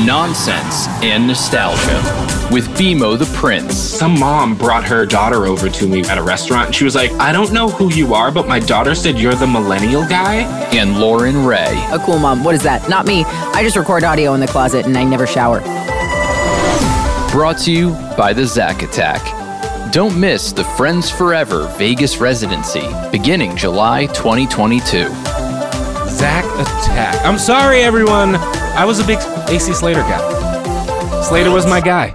nonsense, and nostalgia with BMO the Prince. Some mom brought her daughter over to me at a restaurant and she was like, I don't know who you are, but my daughter said you're the millennial guy. And Loren Raye. A cool mom. What is that? Not me. I just record audio in the closet and I never shower. Brought to you by the Zack Attack. Don't miss the Friends Forever Vegas residency beginning July 2022. Zack Attack. I'm sorry, everyone. I was a big AC Slater guy. Slater was my guy.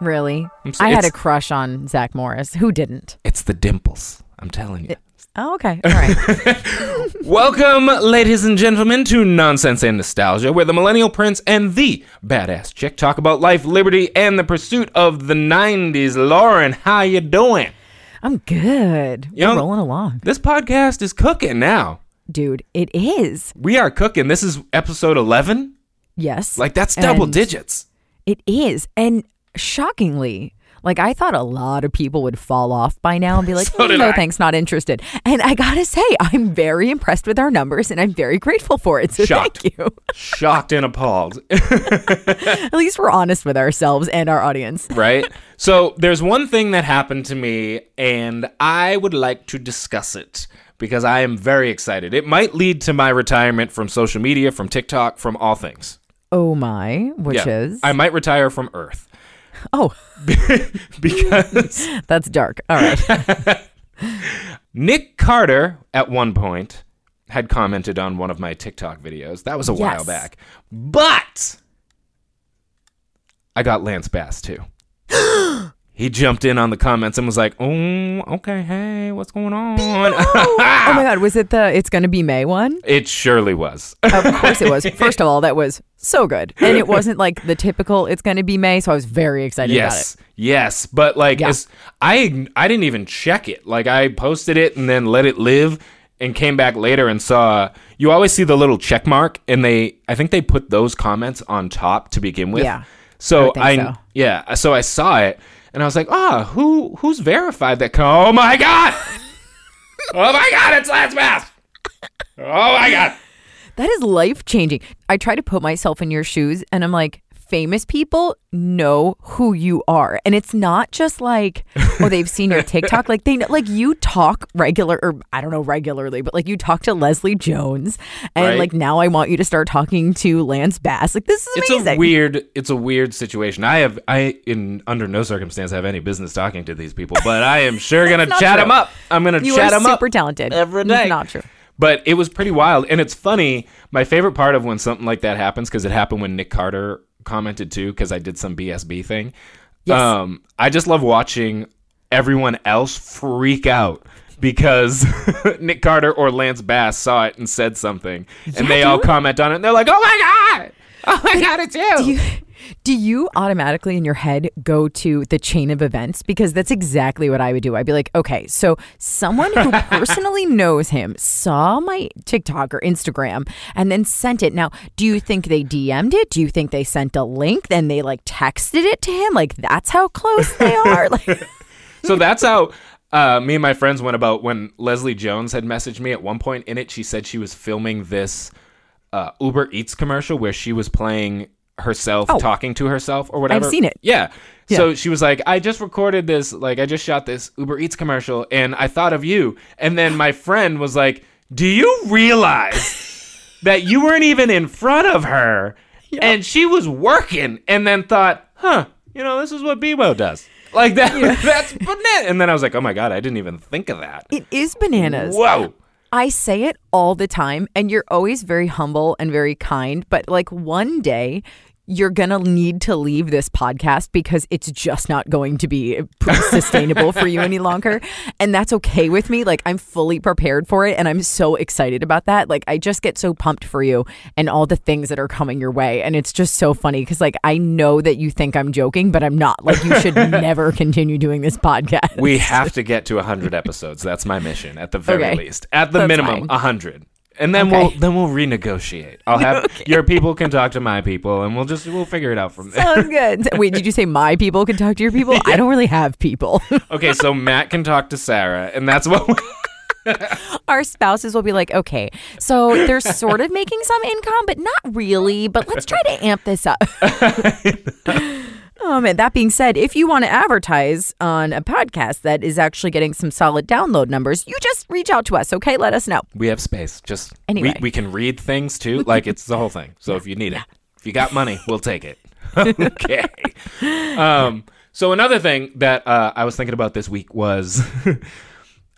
Really? I had a crush on Zach Morris. Who didn't? It's the dimples. I'm telling you. Oh, okay. All right. Welcome, ladies and gentlemen, to Nonsense and Nostalgia, where the Millennial Prince and the Badass Chick talk about life, liberty, and the pursuit of the 90s. Loren, how you doing? I'm good. You We're know- rolling along. This podcast is cooking now. Dude, it is. We are cooking. This is episode 11. Yes. Like, that's double And digits. It is. And shockingly, like I thought a lot of people would fall off by now and be like, So "Mm, no I. thanks, not interested. And I gotta say, I'm very impressed with our numbers and I'm very grateful for it. So Shocked. thank you. Shocked and appalled. At least we're honest with ourselves and our audience. right? So there's one thing that happened to me, and I would like to discuss it because I am very excited. It might lead to my retirement from social media, from TikTok, from all things. Oh my, which Yeah. is I might retire from Earth oh, because that's dark. All right. Nick Carter at one point had commented on one of my TikTok videos. That was a while back, but I got Lance Bass too. He jumped in on the comments and was like, "Oh, okay, hey, what's going on?" oh my God, was it the It's Gonna Be May one? It surely was. Of course it was. First of all, that was so good. And it wasn't like the typical It's Gonna Be May, so I was very excited yes, yes, but like, Yeah. I I didn't even check it. Like, I posted it and then let it live, and came back later and saw. You always see the little check mark, and they I think they put those comments on top to begin with. Yeah, So I I, so. yeah, so I saw it, and I was like, ah, who who's verified that? Co- oh my god! oh my god! It's Lance Bass. Oh my god! That is life changing. I try to put myself in your shoes and I'm like, famous people know who you are. And it's not just like, oh, they've seen your TikTok. Like they know, like you talk regular or I don't know regularly, but like you talk to Leslie Jones. And Right. like now I want you to start talking to Lance Bass. Like this is amazing. it's a weird it's a weird situation i have i in under no circumstance have any business talking to these people but i am sure gonna chat true. them up i'm gonna you chat them up super talented. every It's day. Not true. but it was pretty wild and it's funny my favorite part of when something like that happens because it happened when nick carter commented too because i did some bsb thing Yes. um i just love watching everyone else freak out because Nick Carter or Lance Bass saw it and said something, and they all comment on it. and They're like, "Oh my god, oh my god, it's you!" Do you, automatically in your head go to the chain of events? Because that's exactly what I would do. I'd be like, okay, so someone who personally knows him saw my TikTok or Instagram and then sent it. Now, do you think they DM'd it? Do you think they sent a link? Then they like texted it to him? Like that's how close they are? Like, so that's how uh, me and my friends went about when Leslie Jones had messaged me at one point in it. She said she was filming this uh, Uber Eats commercial where she was playing herself Oh. talking to herself or whatever. I've seen it. Yeah. Yeah. So she was like, I just recorded this, like, I just shot this Uber Eats commercial and I thought of you. And then my friend was like, Do you realize that you weren't even in front of her and she was working and then thought, Huh, you know, this is what Bebo does. Like that, that's banana. And then I was like, oh my God, I didn't even think of that. it is bananas. Whoa. I say it all the time, and you're always very humble and very kind. But like one day, you're gonna need to leave this podcast because it's just not going to be sustainable for you any longer. And that's okay with me. Like I'm fully prepared for it, and I'm so excited about that. Like I just get so pumped for you and all the things that are coming your way. And it's just so funny because like I know that you think I'm joking, but I'm not. Like you should never continue doing this podcast. We have to get to 100 episodes. That's my mission at the very Okay. least. At the That's minimum, fine. 100. And then Okay. we'll then we'll renegotiate. I'll have your people can talk to my people and we'll just we'll figure it out from there. Sounds good. Wait, did you say my people can talk to your people? I don't really have people. Okay, so Matt can talk to Sarah and that's what Our spouses will be like, okay, so they're sort of making some income, but not really. But let's try to amp this up. Oh man, that being said, if you want to advertise on a podcast that is actually getting some solid download numbers, you just reach out to us, okay? Let us know. We have space. Just Anyway. we, we can read things too. Like it's the whole thing. So if you need it, if you got money, we'll take it. okay. Um. So another thing that uh, I was thinking about this week was.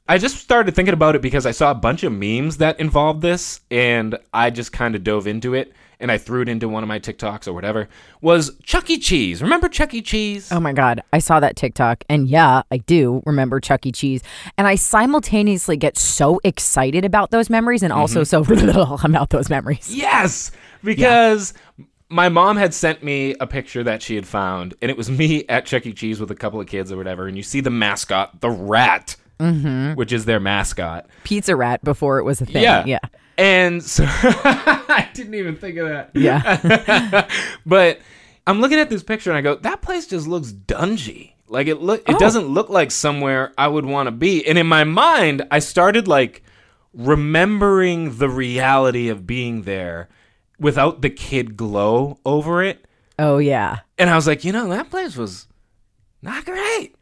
I just started thinking about it because I saw a bunch of memes that involved this, and I just kind of dove into it, and I threw it into one of my TikToks or whatever. Was Chuck E. Cheese? Remember Chuck E. Cheese? Oh my God, I saw that TikTok, and yeah, I do remember Chuck E. Cheese, and I simultaneously get so excited about those memories, and also mm-hmm. so brutal about those memories. Yes, because my mom had sent me a picture that she had found, and it was me at Chuck E. Cheese with a couple of kids or whatever, and you see the mascot, the rat, mm-hmm. which is their mascot. Pizza Rat before it was a thing. Yeah, yeah, And so I didn't even think of that. yeah. but I'm looking at this picture and I go, that place just looks dungy. Like it look, Oh. it doesn't look like somewhere I would want to be. And in my mind, I started like remembering the reality of being there without the kid glow over it. oh yeah. And I was like, you know, that place was not great.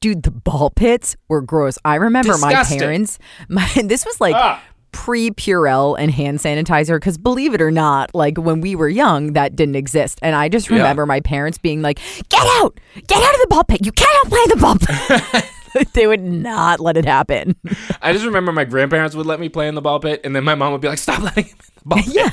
Dude, the ball pits were gross. I remember Disgusting. my parents. My this was like Ah. Pre Purell and hand sanitizer because believe it or not, like when we were young, that didn't exist. And I just Yeah. remember my parents being like, "Get out! Get out of the ball pit! You cannot play the ball pit." they would not let it happen. I just remember my grandparents would let me play in the ball pit, and then my mom would be like, stop letting him in the ball pit. yeah,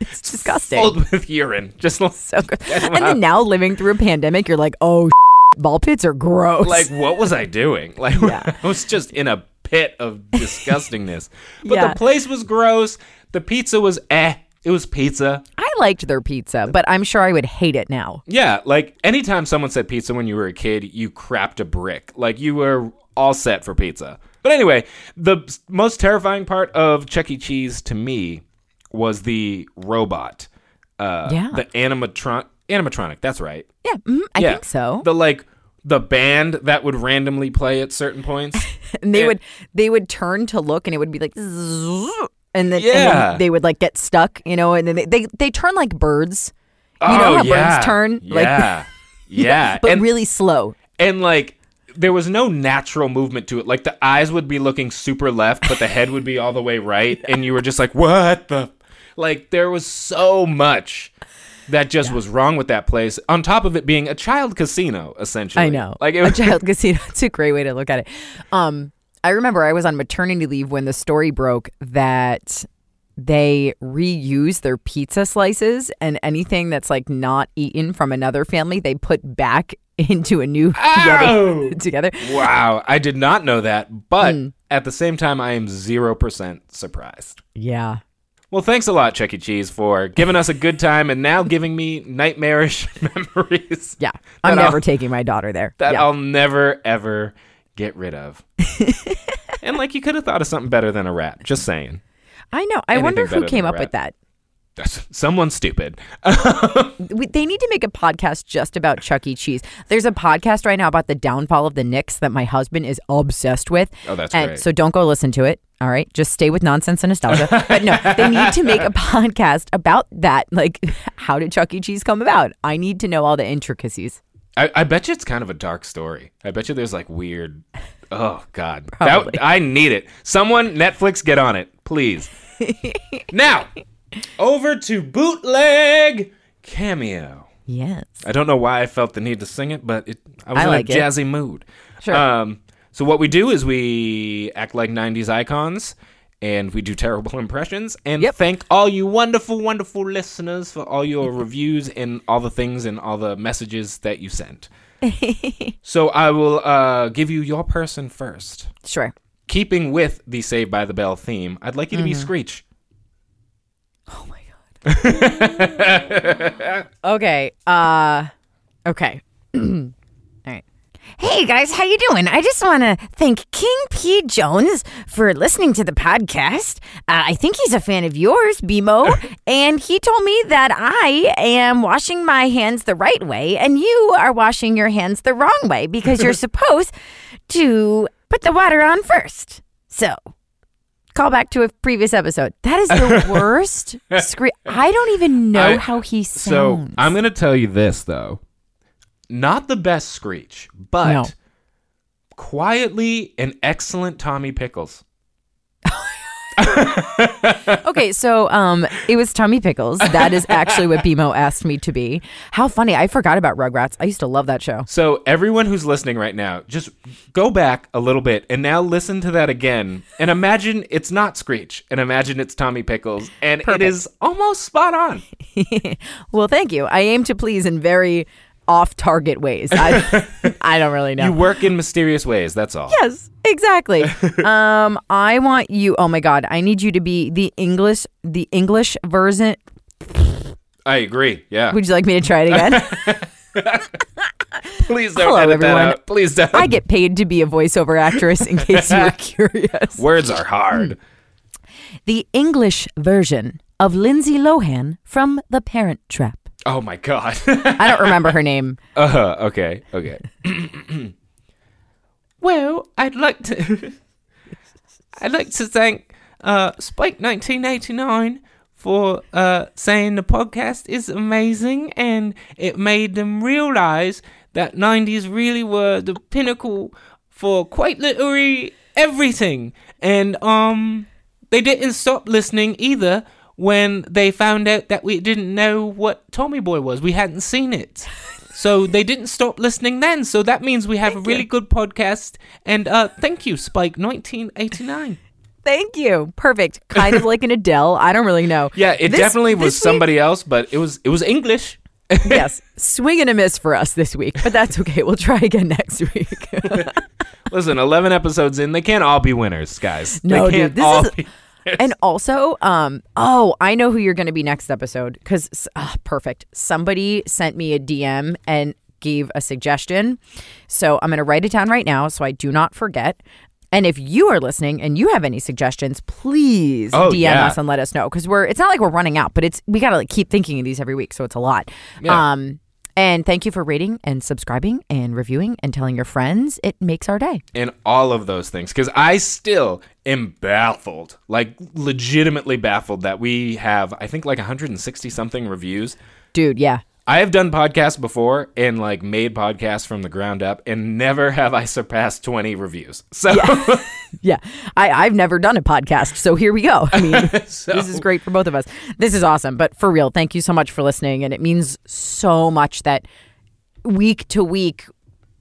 it's disgusting. Filled with urine. Just so gross. And then now living through a pandemic, you're like, "Oh, ball pits are gross." like what was I doing? Like Yeah. I was just in a pit of disgustingness. But Yeah. the place was gross. The pizza was eh. It was pizza. I liked their pizza, but I'm sure I would hate it now. Yeah, like anytime someone said pizza when you were a kid, you crapped a brick. Like you were all set for pizza. But anyway, the most terrifying part of Chuck E. Cheese to me was the robot. Uh, Yeah. The animatron animatronic. That's right. Yeah, mhm, I yeah. think so. The like the band that would randomly play at certain points. and they Yeah. would they would turn to look and it would be like and then, and Yeah. then they would like get stuck you know and then they they, they turn like birds you oh, know how yeah. birds turn like Yeah. yeah. but and really slow and like there was no natural movement to it. Like the eyes would be looking super left, but the head would be all the way right, and you were just like, "What the?" Like there was so much that just was wrong with that place. On top of it being a child casino, essentially. i know Like it a child casino it's a great way to look at it um i remember i was on maternity leave when the story broke that they reuse their pizza slices and anything that's like not eaten from another family they put back into a new together wow, I did not know that, but Hmm. at the same time, I am zero percent surprised. yeah Well, thanks a lot, Chuck E. Cheese, for giving us a good time and now giving me nightmarish memories. yeah i'm That I'll- never taking my daughter there that yeah. I'll never ever get rid of. and like you could have thought of something better than a rat. Just saying. I know. I Anything wonder who came up with that. That's someone stupid. They need to make a podcast just about Chuck E. Cheese. There's a podcast right now about the downfall of the Knicks that my husband is obsessed with. Oh, that's and great. So don't go listen to it. All right, just stay with nonsense and nostalgia. but no, they need to make a podcast about that. Like, how did Chuck E. Cheese come about? I need to know all the intricacies. I, I bet you it's kind of a dark story. I bet you there's like weird. Oh God. That, I need it. Someone Netflix get on it, please. now, over to bootleg cameo. Yes. I don't know why I felt the need to sing it, but it, I was I in like a it. jazzy mood. Sure. Um, so what we do is we act like '90s icons, and we do terrible impressions, and Yep. thank all you wonderful, wonderful listeners for all your reviews and all the things and all the messages that you sent. so I will uh, give you your person first. Sure. Keeping with the Saved by the Bell theme, I'd like you to be Mm-hmm. Screech. Oh my god. okay. Uh okay. All right. Hey guys, how you doing? I just want to thank King P Jones for listening to the podcast. Uh, I think he's a fan of yours, BMO, and he told me that I am washing my hands the right way and you are washing your hands the wrong way because you're supposed to put the water on first. So, call back to a previous episode. That is the worst scream. I don't even know I- how he sounds. So. I'm gonna tell you this though, not the best screech, but No. quietly an excellent Tommy Pickles. okay, so um, it was Tommy Pickles. That is actually what BMO asked me to be. How funny! I forgot about Rugrats. I used to love that show. So everyone who's listening right now, just go back a little bit and now listen to that again and imagine it's not Screech and imagine it's Tommy Pickles and Perfect. it is almost spot on. Well, thank you. I aim to please in very off-target ways. I, I don't really know. You work in mysterious ways, that's all. Yes, exactly. um, I want you. Oh my God, I need you to be the English, the English version. I agree. Yeah. Would you like me to try it again? Please don't Hello, edit that everyone. Please don't. I get paid to be a voiceover actress. In case you were curious, Words are hard. the English version of Lindsay Lohan from The Parent Trap. Oh my god. I don't remember her name. Uh huh. okay, okay. well, I'd like to I'd like to thank uh Spike 1989 for uh saying the podcast is amazing and it made them realize that 90s really were the pinnacle for quite literally everything. And um they didn't stop listening either when they found out that we didn't know what Tommy Boy was. We hadn't seen it. So they didn't stop listening then. So that means we have a really good podcast. And uh, thank you, Spike 1989. Thank you. Perfect. Kind of like an Adele. I don't really know. Yeah, it This- definitely was this week- somebody else, but it was it was English. yes, swing and a miss for us this week, but that's okay. We'll try again next week. Listen, 11 episodes in, they can't all be winners, guys. No, they dude, can't this all is- be and also, um, oh, I know who you're going to be next episode because perfect. Somebody sent me a DM and gave a suggestion, so I'm going to write it down right now so I do not forget. And if you are listening and you have any suggestions, please Oh, DM yeah. us and let us know because we're. It's not like we're running out, but it's we got to like keep thinking of these every week, so it's a lot. Yeah. Um, and thank you for rating and subscribing and reviewing and telling your friends. It makes our day. and all of those things because I still am baffled, like legitimately baffled that we have, I think, like 160 something reviews. Dude, yeah. I have done podcasts before and like made podcasts from the ground up, and never have I surpassed 20 reviews. So, Yeah, I, I've never done a podcast, so here we go. I mean, So- this is great for both of us. This is awesome. But for real, thank you so much for listening. And it means so much that week to week,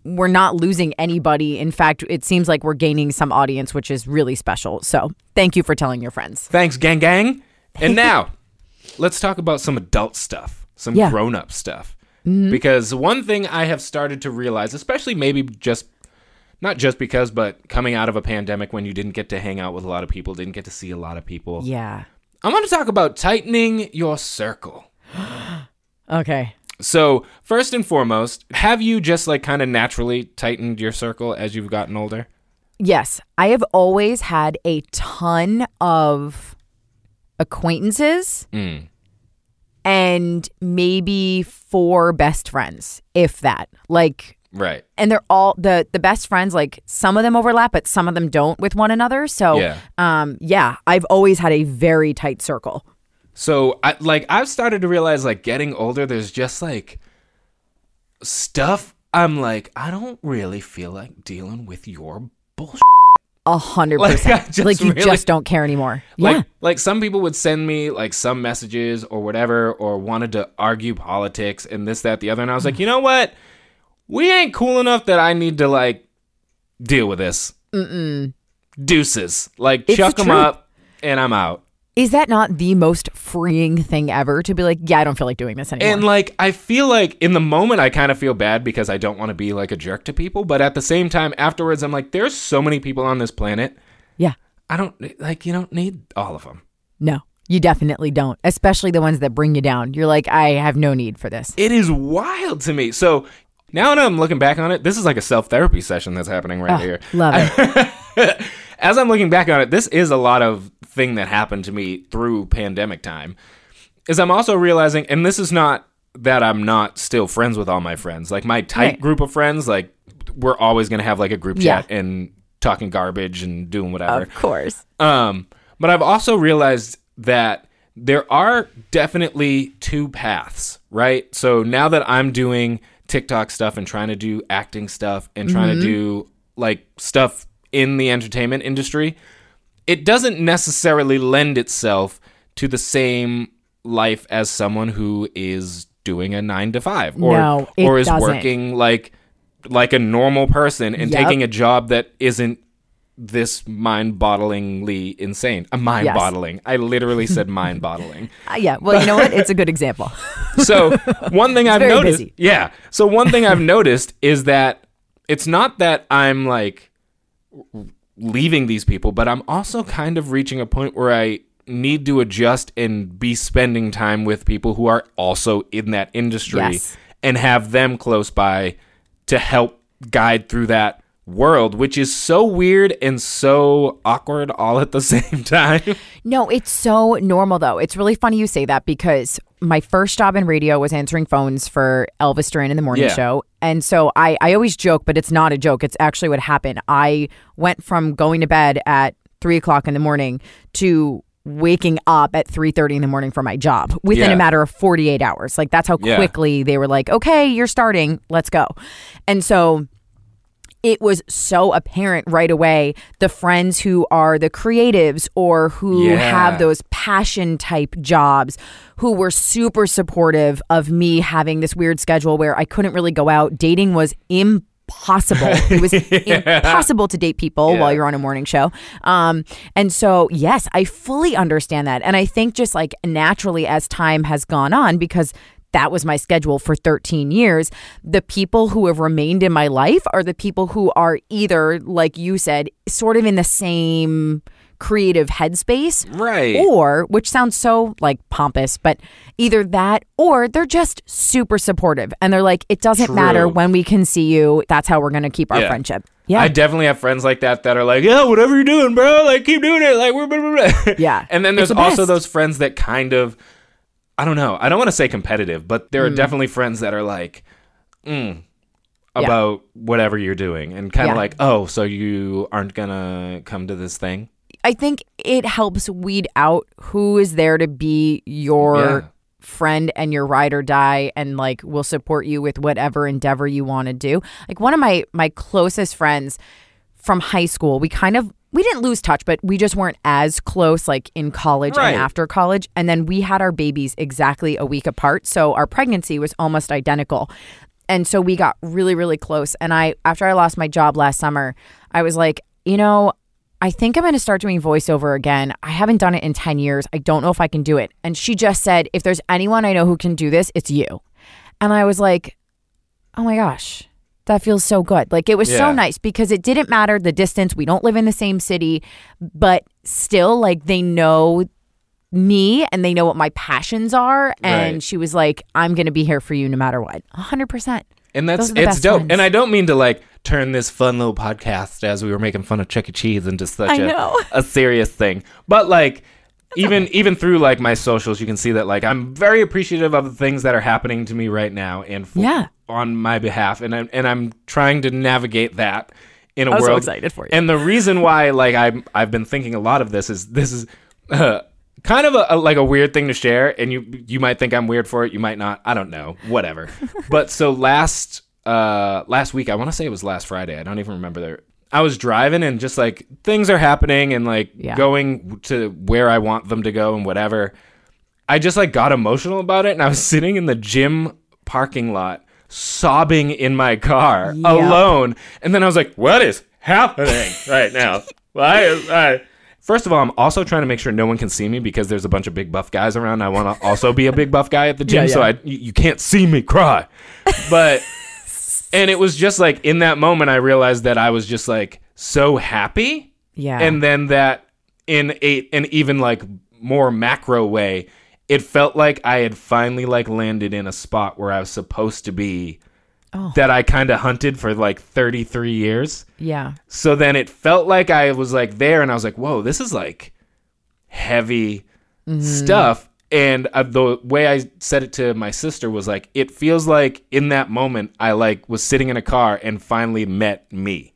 we're not losing anybody. In fact, it seems like we're gaining some audience, which is really special. So thank you for telling your friends. thanks, gang, gang. And now, let's talk about some adult stuff, some Yeah. grown up stuff. Because one thing I have started to realize, especially maybe just not just because, but coming out of a pandemic when you didn't get to hang out with a lot of people, didn't get to see a lot of people. Yeah. I want to talk about tightening your circle. Okay. So, first and foremost, have you just like kind of naturally tightened your circle as you've gotten older? Yes, I have always had a ton of acquaintances Mm. And maybe four best friends, if that. Like Right. and they're all the the best friends like some of them overlap but some of them don't with one another. So Yeah. um yeah, I've always had a very tight circle. So, I like I've started to realize like getting older there's just like stuff I'm like I don't really feel like dealing with your bullshit. A hundred percent. Like you really- just don't care anymore. Like yeah. like some people would send me like some messages or whatever or wanted to argue politics and this that the other and I was like, mm. "You know what? We ain't cool enough that I need to like deal with this." Mm-mm. Deuces. Like It's chuck the them truth. up and I'm out. Is that not the most freeing thing ever to be like, yeah, I don't feel like doing this anymore? And like I feel like in the moment I kind of feel bad because I don't want to be like a jerk to people, but at the same time afterwards I'm like there's so many people on this planet. yeah. I don't like you don't need all of them. No. You definitely don't. Especially the ones that bring you down. You're like, I have no need for this. It is wild to me. So now that I'm looking back on it, this is like a self therapy session that's happening right Oh, here. Love it. As I'm looking back on it, this is a lot of thing that happened to me through pandemic time. Is I'm also realizing, and this is not that I'm not still friends with all my friends. Like my tight Right. group of friends, like we're always gonna have like a group Yeah. chat and talking garbage and doing whatever. of course. Um, But I've also realized that there are definitely two paths, right? So now that I'm doing TikTok stuff and trying to do acting stuff and trying to do like stuff in the entertainment industry, it doesn't necessarily lend itself to the same life as someone who is doing a 9 to 5 or No, or is doesn't. working like like a normal person and Yep. taking a job that isn't this mind-bottlingly insane. A mind-bottling. I literally said mind-bottling. Uh, yeah. Well, you know what? It's a good example. So one thing I've noticed, busy. yeah. So one thing I've noticed is that it's not that I'm like leaving these people, but I'm also kind of reaching a point where I need to adjust and be spending time with people who are also in that industry Yes. and have them close by to help guide through that world, which is so weird and so awkward all at the same time. No, it's so normal though. It's really funny you say that because my first job in radio was answering phones for Elvis Duran in the morning Yeah. show. And so I, I always joke, but it's not a joke. It's actually what happened. I went from going to bed at three o'clock in the morning to waking up at 3.30 in the morning for my job within Yeah. a matter of 48 hours like that's how Yeah. quickly they were like okay you're starting let's go and so it was so apparent right away the friends who are the creatives or who Yeah. have those passion type jobs who were super supportive of me having this weird schedule where I couldn't really go out. Dating was impossible. it was impossible to date people Yeah. while you're on a morning show. Um, and so, yes, I fully understand that. And I think just like naturally as time has gone on, because that was my schedule for 13 years. The people who have remained in my life are the people who are either, like you said, sort of in the same creative headspace right. or which sounds so like pompous but either that or they're just super supportive and they're like it doesn't matter when we can see you that's how we're going to keep our Yeah. friendship yeah I definitely have friends like that that are like, yeah, whatever you're doing, bro, like keep doing it, like we're blah, blah, blah." Yeah. And then there's the also those friends that kind of, I don't know, I don't want to say competitive, but there are Mm. definitely friends that are like, mm, about whatever you're doing, and kind of Yeah. like, oh, so you aren't gonna come to this thing? I think it helps weed out who is there to be your Yeah. friend and your ride or die and like will support you with whatever endeavor you want to do. Like one of my my closest friends from high school, we kind of we didn't lose touch, but we just weren't as close like in college Right. and after college. And then we had our babies exactly a week apart. So our pregnancy was almost identical. And so we got really, really close. And I, after I lost my job last summer, I was like, you know, I think I'm going to start doing voiceover again. I haven't done it in 10 years. I don't know if I can do it. And she just said, if there's anyone I know who can do this, it's you. And I was like, oh my gosh, that feels so good. Like it was so nice because it didn't matter the distance. We don't live in the same city, but still, like they know me and they know what my passions are. And Right. she was like, I'm going to be here for you no matter what. 100%. And that's Those are the it's dope. friends. And I don't mean to like turn this fun little podcast as we were making fun of Chuck E. Cheese into such I a, know. a serious thing. But like even even through like my socials, you can see that like I'm very appreciative of the things that are happening to me right now and f- Yeah. on my behalf. And I'm and I'm trying to navigate that in a I'm so world. excited for you. And the reason why like I'm I've been thinking a lot of this is this is uh, kind of a, a like a weird thing to share and you you might think I'm weird for it, you might not. I don't know. Whatever. but so last uh last week, I want to say it was last Friday. I don't even remember there. I was driving and just like things are happening and like Yeah. going to where I want them to go and whatever. I just like got emotional about it and I was sitting in the gym parking lot sobbing in my car Yep. alone. And then I was like, what is happening right now? Why is I First of all, I'm also trying to make sure no one can see me because there's a bunch of big buff guys around. I want to also be a big buff guy at the gym, Yeah, so. I you, you can't see me cry. But and it was just like in that moment I realized that I was just like so happy Yeah. and then that in a an even like more macro way it felt like i had finally like landed in a spot where i was supposed to be Oh. that i kind of hunted for like 33 years yeah. so then it felt like i was like there and i was like whoa this is like heavy mm-hmm. stuff and uh, the way i said it to my sister was like it feels like in that moment i like was sitting in a car and finally met me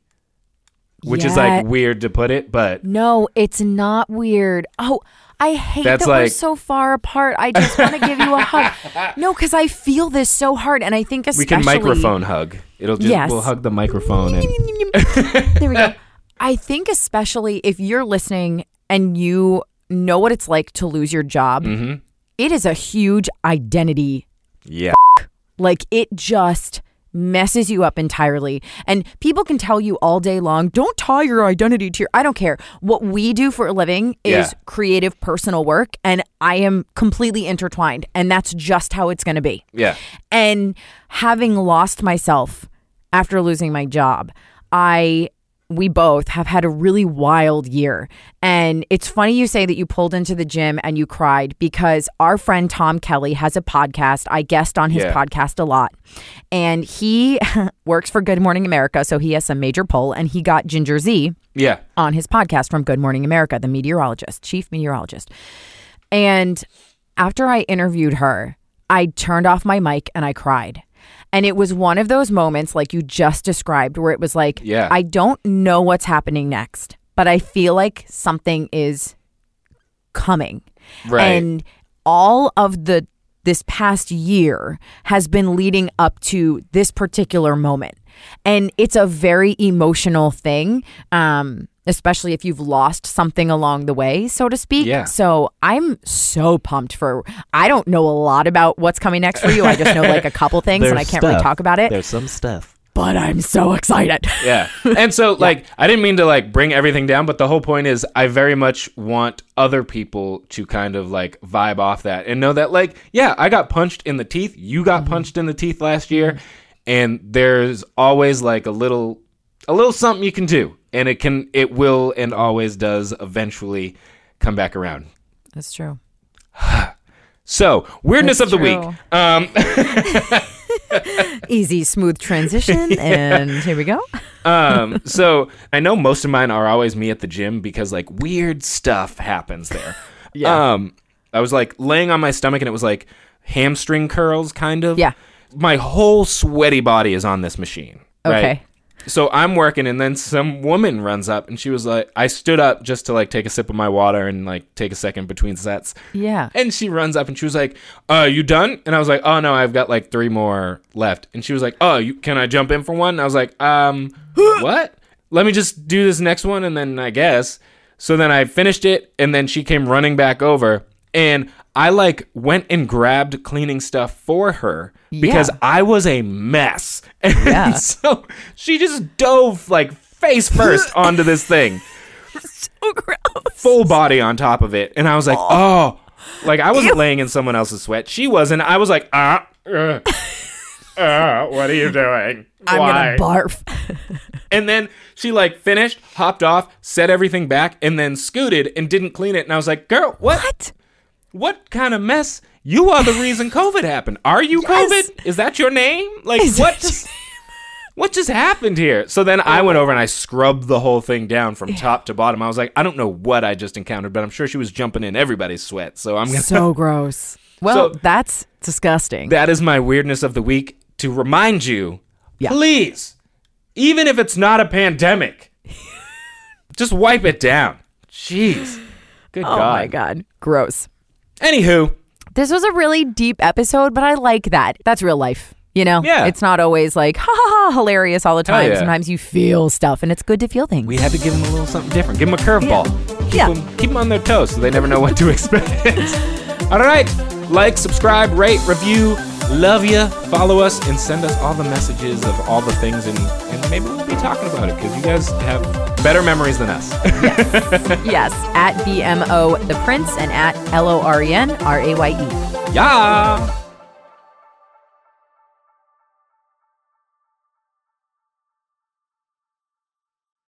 which is like weird to put it, but No, it's not weird. Oh, I hate That's that we're so far apart. I just want to give you a hug. No, because I feel this so hard, and I think we can microphone hug. It'll just Yes. we'll hug the microphone and there we go. I think especially if you're listening and you know what it's like to lose your job, Mm-hmm. it is a huge identity. yeah. Like it just messes you up entirely. And people can tell you all day long, don't tie your identity to your I don't care. What we do for a living is Yeah. creative personal work and I am completely intertwined and that's just how it's going to be. Yeah. And having lost myself after losing my job, I we both have had a really wild year. And it's funny you say that you pulled into the gym and you cried because our friend Tom Kelly has a podcast. I guest on his Yeah. podcast a lot. And he works for Good Morning America, so he has some major pull and he got Ginger Zee Yeah. on his podcast from Good Morning America, the meteorologist, chief meteorologist. And after I interviewed her, I turned off my mic and I cried. And it was one of those moments like you just described where it was like, Yeah. I don't know what's happening next, but I feel like something is coming. Right. And all of the this past year has been leading up to this particular moment. And it's a very emotional thing. Um especially if you've lost something along the way, so to speak. Yeah. So I'm so pumped for I don't know a lot about what's coming next for you. I just know like a couple things and I can't really talk about it. There's some stuff. But I'm so excited. Yeah. And so like I didn't mean to like bring everything down, but the whole point is I very much want other people to kind of like vibe off that and know that like yeah, I got punched in the teeth, you got mm-hmm. punched in the teeth last year, mm-hmm. and there's always like a little a little something you can do and it can it will and always does eventually come back around. That's true. So, weirdness That's of the true. week. Um Easy, smooth transition. And here we go. um, so I know most of mine are always me at the gym because like weird stuff happens there. Yeah. Um, I was like laying on my stomach and it was like hamstring curls, kind of. Yeah. My whole sweaty body is on this machine. right? Okay. So I'm working and then some woman runs up and she was like, I stood up just to like take a sip of my water and like take a second between sets. Yeah. And she runs up and she was like, "Uh, you done?" And I was like, "Oh no, I've got like three more left." And she was like, "Oh, you can I jump in for one?" And I was like, "Um, what? Let me just do this next one and then I guess." So then I finished it and then she came running back over and I like went and grabbed cleaning stuff for her because Yeah. I was a mess. And Yeah. so she just dove like face first onto this thing So gross. full body on top of it, and I was like, oh, like I wasn't laying in someone else's sweat. She was, and I was like, ah, uh, uh, what are you doing? I'm Why? gonna barf. and then she like finished, hopped off, set everything back, and then scooted and didn't clean it. And I was like, girl, what? What? What kind of mess? You are the reason COVID happened. Are you Yes. COVID? Is that your name? Like Is what? Just, what just happened here? So then I went over and I scrubbed the whole thing down from top to bottom. I was like, I don't know what I just encountered, but I'm sure she was jumping in everybody's sweat. So I'm gonna. So gross. Well, So- that's disgusting. that is my weirdness of the week to remind you. Yeah. Please, even if it's not a pandemic, just wipe it down. Jeez. Good god. oh God. my god. Gross. Anywho, This was a really deep episode, but I like that. That's real life. You know? Yeah. It's not always like ha ha ha hilarious all the time. yeah. Sometimes you feel stuff and it's good to feel things. we had to give them a little something different. Give them a curveball. Keep, Yeah. them, keep them on their toes so they never know what to expect. all right. Like, subscribe, rate, review. Love you. Follow us and send us all the messages of all the things, and, and maybe we'll be talking about it because you guys have better memories than us. yes. At BMO the Prince and at L O R E N R A Y E. yeah.